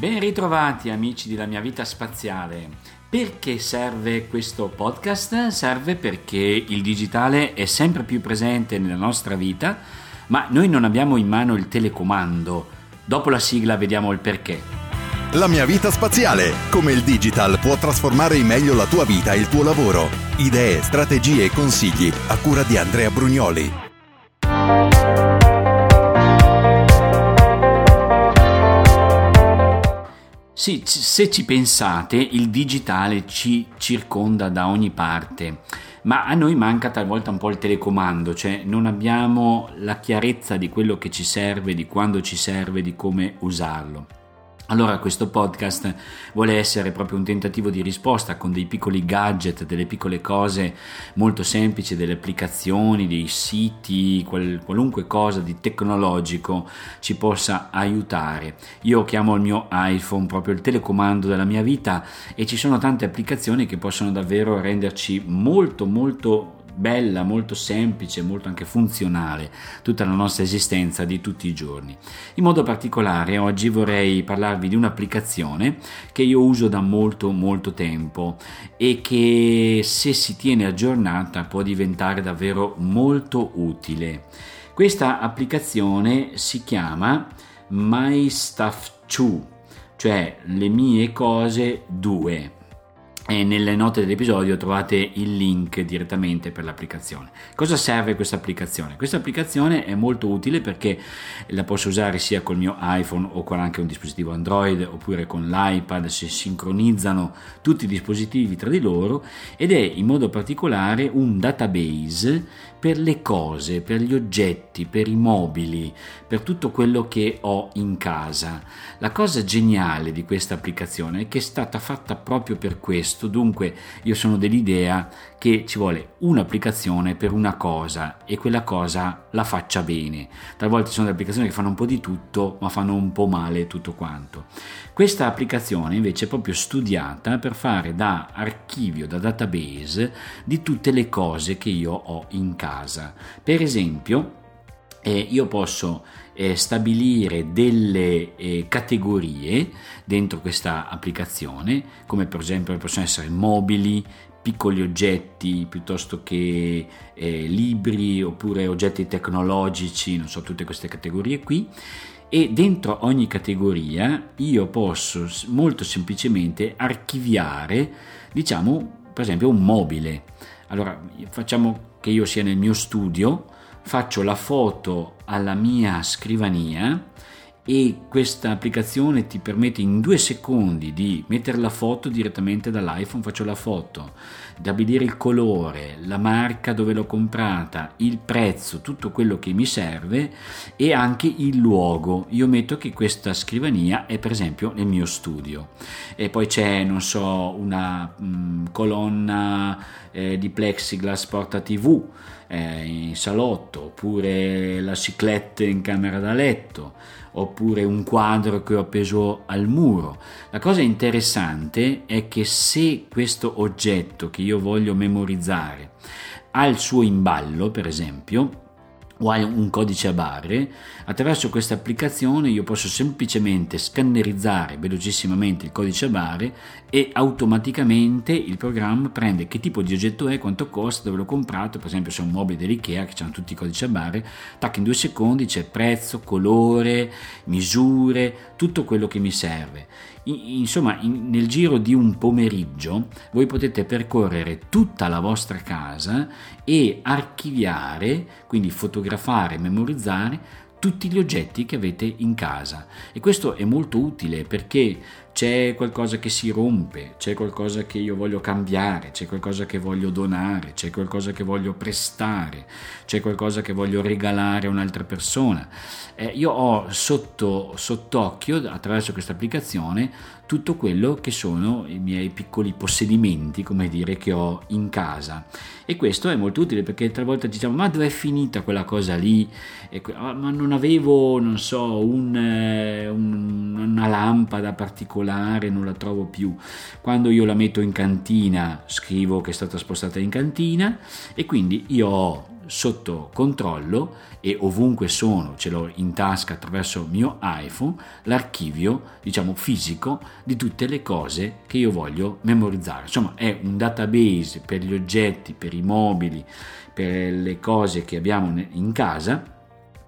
Ben ritrovati amici della mia vita spaziale. Perché serve questo podcast? Serve perché il digitale è sempre più presente nella nostra vita, ma noi non abbiamo in mano il telecomando. Dopo la sigla vediamo il perché. La mia vita spaziale. Come il digital può trasformare in meglio la tua vita e il tuo lavoro. Idee, strategie e consigli a cura di Andrea Brugnoli. Sì, se ci pensate, il digitale ci circonda da ogni parte, ma a noi manca talvolta un po' il telecomando, cioè non abbiamo la chiarezza di quello che ci serve, di quando ci serve, di come usarlo. Allora questo podcast vuole essere proprio un tentativo di risposta con dei piccoli gadget, delle piccole cose molto semplici, delle applicazioni, dei siti, qual, qualunque cosa di tecnologico ci possa aiutare. Io chiamo il mio iPhone proprio il telecomando della mia vita e ci sono tante applicazioni che possono davvero renderci molto molto bella, molto semplice, molto anche funzionale tutta la nostra esistenza di tutti i giorni. In modo particolare oggi vorrei parlarvi di un'applicazione che io uso da molto molto tempo e che se si tiene aggiornata può diventare davvero molto utile. Questa applicazione si chiama My Stuff 2, cioè le mie cose 2 e nelle note dell'episodio trovate il link direttamente per l'applicazione. Cosa serve questa applicazione? Questa applicazione è molto utile perché la posso usare sia col mio iPhone o con anche un dispositivo Android oppure con l'iPad, si sincronizzano tutti i dispositivi tra di loro ed è in modo particolare un database per le cose, per gli oggetti, per i mobili, per tutto quello che ho in casa. La cosa geniale di questa applicazione è che è stata fatta proprio per questo, dunque io sono dell'idea che ci vuole un'applicazione per una cosa e quella cosa la faccia bene. Talvolta ci sono delle applicazioni che fanno un po' di tutto, ma fanno un po' male tutto quanto. Questa applicazione invece è proprio studiata per fare da archivio, da database di tutte le cose che io ho in casa. Per esempio, eh, io posso eh, stabilire delle eh, categorie dentro questa applicazione, come per esempio possono essere mobili, piccoli oggetti piuttosto che eh, libri oppure oggetti tecnologici, non so, tutte queste categorie qui. E dentro ogni categoria io posso molto semplicemente archiviare, diciamo, per esempio un mobile. Allora, facciamo che io sia nel mio studio, faccio la foto alla mia scrivania e questa applicazione ti permette in due secondi di mettere la foto direttamente dall'iPhone, faccio la foto, stabilire il colore, la marca dove l'ho comprata, il prezzo, tutto quello che mi serve e anche il luogo. Io metto che questa scrivania è per esempio nel mio studio e poi c'è, non so, una mh, mm, colonna eh, di plexiglass porta TV eh, in salotto oppure la ciclette in camera da letto oppure un quadro che ho appeso al muro. La cosa interessante è che se questo oggetto che io voglio memorizzare ha il suo imballo, per esempio, o hai un codice a barre, attraverso questa applicazione io posso semplicemente scannerizzare velocissimamente il codice a barre e automaticamente il programma prende che tipo di oggetto è, quanto costa, dove l'ho comprato, per esempio se è un mobile dell'IKEA che hanno tutti i codici a barre, tac in due secondi c'è prezzo, colore, misure, tutto quello che mi serve. Insomma, in, nel giro di un pomeriggio voi potete percorrere tutta la vostra casa e archiviare, quindi fotografare, memorizzare tutti gli oggetti che avete in casa. E questo è molto utile perché c'è qualcosa che si rompe, c'è qualcosa che io voglio cambiare, c'è qualcosa che voglio donare, c'è qualcosa che voglio prestare, c'è qualcosa che voglio regalare a un'altra persona. Eh, io ho sotto sott'occhio attraverso questa applicazione tutto quello che sono i miei piccoli possedimenti, come dire, che ho in casa. E questo è molto utile perché tre volte diciamo ma dove è finita quella cosa lì? E, ah, ma non avevo, non so, un, eh, un, una lampada particolare, non la trovo più. Quando io la metto in cantina scrivo che è stata spostata in cantina e quindi io ho sotto controllo e ovunque sono, ce l'ho in tasca attraverso il mio iPhone, l'archivio, diciamo fisico, di tutte le cose che io voglio memorizzare. Insomma, è un database per gli oggetti, per i mobili, per le cose che abbiamo in casa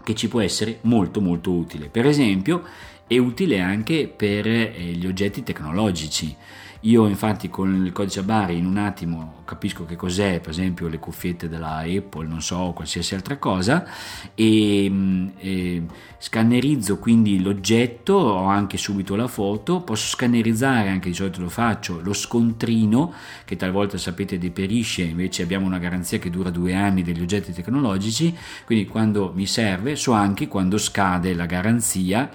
che ci può essere molto molto utile. Per esempio, è utile anche per eh, gli oggetti tecnologici. Io infatti con il codice a Bari in un attimo capisco che cos'è, per esempio le cuffiette della Apple, non so, qualsiasi altra cosa, e, mm, e scannerizzo quindi l'oggetto, ho anche subito la foto, posso scannerizzare anche di solito lo faccio, lo scontrino che talvolta sapete deperisce, invece abbiamo una garanzia che dura due anni degli oggetti tecnologici, quindi quando mi serve so anche quando scade la garanzia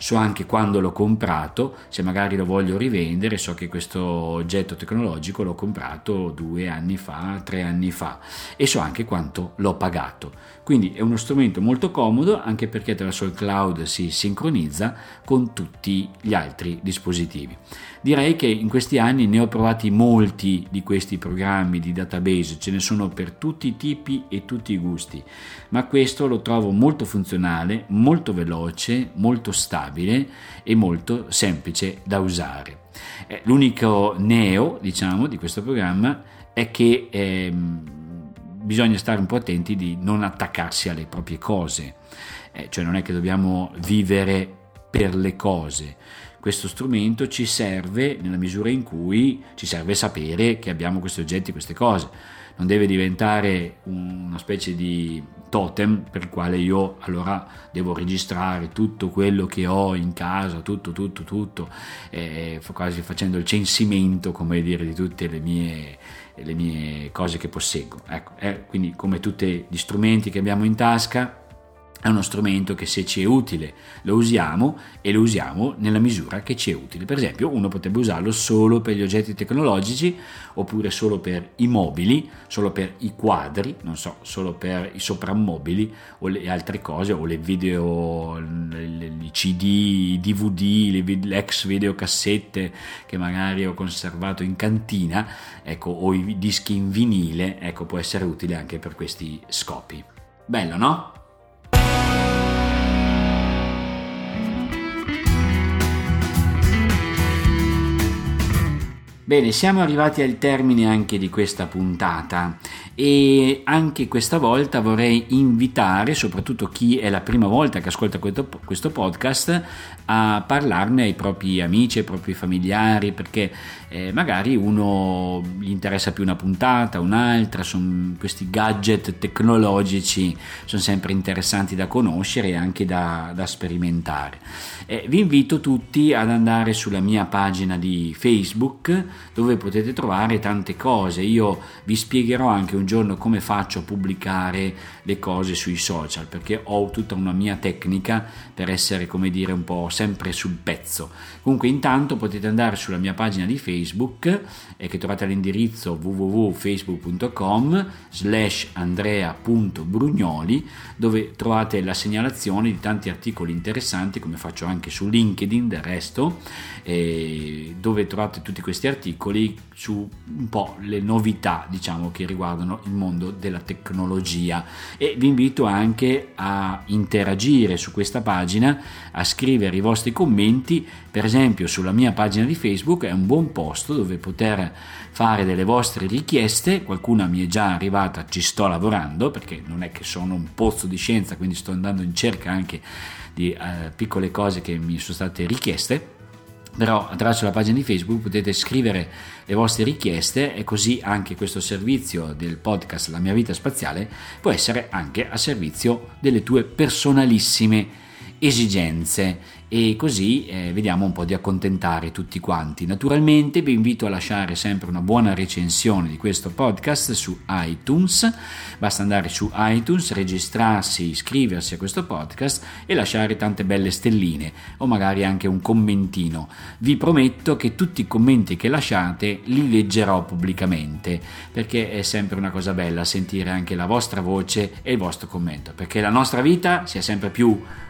so anche quando l'ho comprato, se magari lo voglio rivendere, so che questo oggetto tecnologico l'ho comprato due anni fa, tre anni fa e so anche quanto l'ho pagato. Quindi è uno strumento molto comodo anche perché attraverso il cloud si sincronizza con tutti gli altri dispositivi. Direi che in questi anni ne ho provati molti di questi programmi di database, ce ne sono per tutti i tipi e tutti i gusti, ma questo lo trovo molto funzionale, molto veloce, molto stabile e molto semplice da usare. Eh, l'unico neo, diciamo, di questo programma è che ehm, bisogna stare un po' attenti di non attaccarsi alle proprie cose, eh, cioè non è che dobbiamo vivere per le cose questo strumento ci serve nella misura in cui ci serve sapere che abbiamo questi oggetti, queste cose. Non deve diventare una specie di totem per il quale io allora devo registrare tutto quello che ho in casa, tutto, tutto, tutto, eh, quasi facendo il censimento, come dire, di tutte le mie, le mie cose che posseggo. Ecco, eh, quindi come tutti gli strumenti che abbiamo in tasca, è uno strumento che se ci è utile lo usiamo e lo usiamo nella misura che ci è utile. Per esempio uno potrebbe usarlo solo per gli oggetti tecnologici oppure solo per i mobili, solo per i quadri, non so, solo per i soprammobili o le altre cose o le video, i CD, i DVD, le, ex videocassette che magari ho conservato in cantina, ecco, o i dischi in vinile, ecco, può essere utile anche per questi scopi. Bello, no? Bene, siamo arrivati al termine anche di questa puntata e anche questa volta vorrei invitare soprattutto chi è la prima volta che ascolta questo, questo podcast a parlarne ai propri amici, ai propri familiari perché eh, magari uno gli interessa più una puntata, un'altra, sono questi gadget tecnologici sono sempre interessanti da conoscere e anche da, da sperimentare. Eh, vi invito tutti ad andare sulla mia pagina di Facebook dove potete trovare tante cose. Io vi spiegherò anche un giorno come faccio a pubblicare le cose sui social perché ho tutta una mia tecnica per essere come dire un po' sempre sul pezzo. Comunque intanto potete andare sulla mia pagina di Facebook e che trovate all'indirizzo www.facebook.com slash andrea.brugnoli dove trovate la segnalazione di tanti articoli interessanti come faccio anche su LinkedIn del resto dove trovate tutti questi articoli su un po' le novità diciamo che riguardano il mondo della tecnologia. E vi invito anche a interagire su questa pagina a scrivere i vostri commenti. Per esempio sulla mia pagina di Facebook è un buon posto dove poter fare delle vostre richieste. Qualcuna mi è già arrivata ci sto lavorando perché non è che sono un pozzo di scienza quindi sto andando in cerca anche di eh, piccole cose che mi sono state richieste però attraverso la pagina di Facebook potete scrivere le vostre richieste e così anche questo servizio del podcast La mia vita spaziale può essere anche a servizio delle tue personalissime esigenze e così eh, vediamo un po' di accontentare tutti quanti. Naturalmente vi invito a lasciare sempre una buona recensione di questo podcast su iTunes, basta andare su iTunes, registrarsi, iscriversi a questo podcast e lasciare tante belle stelline o magari anche un commentino. Vi prometto che tutti i commenti che lasciate li leggerò pubblicamente perché è sempre una cosa bella sentire anche la vostra voce e il vostro commento, perché la nostra vita sia sempre più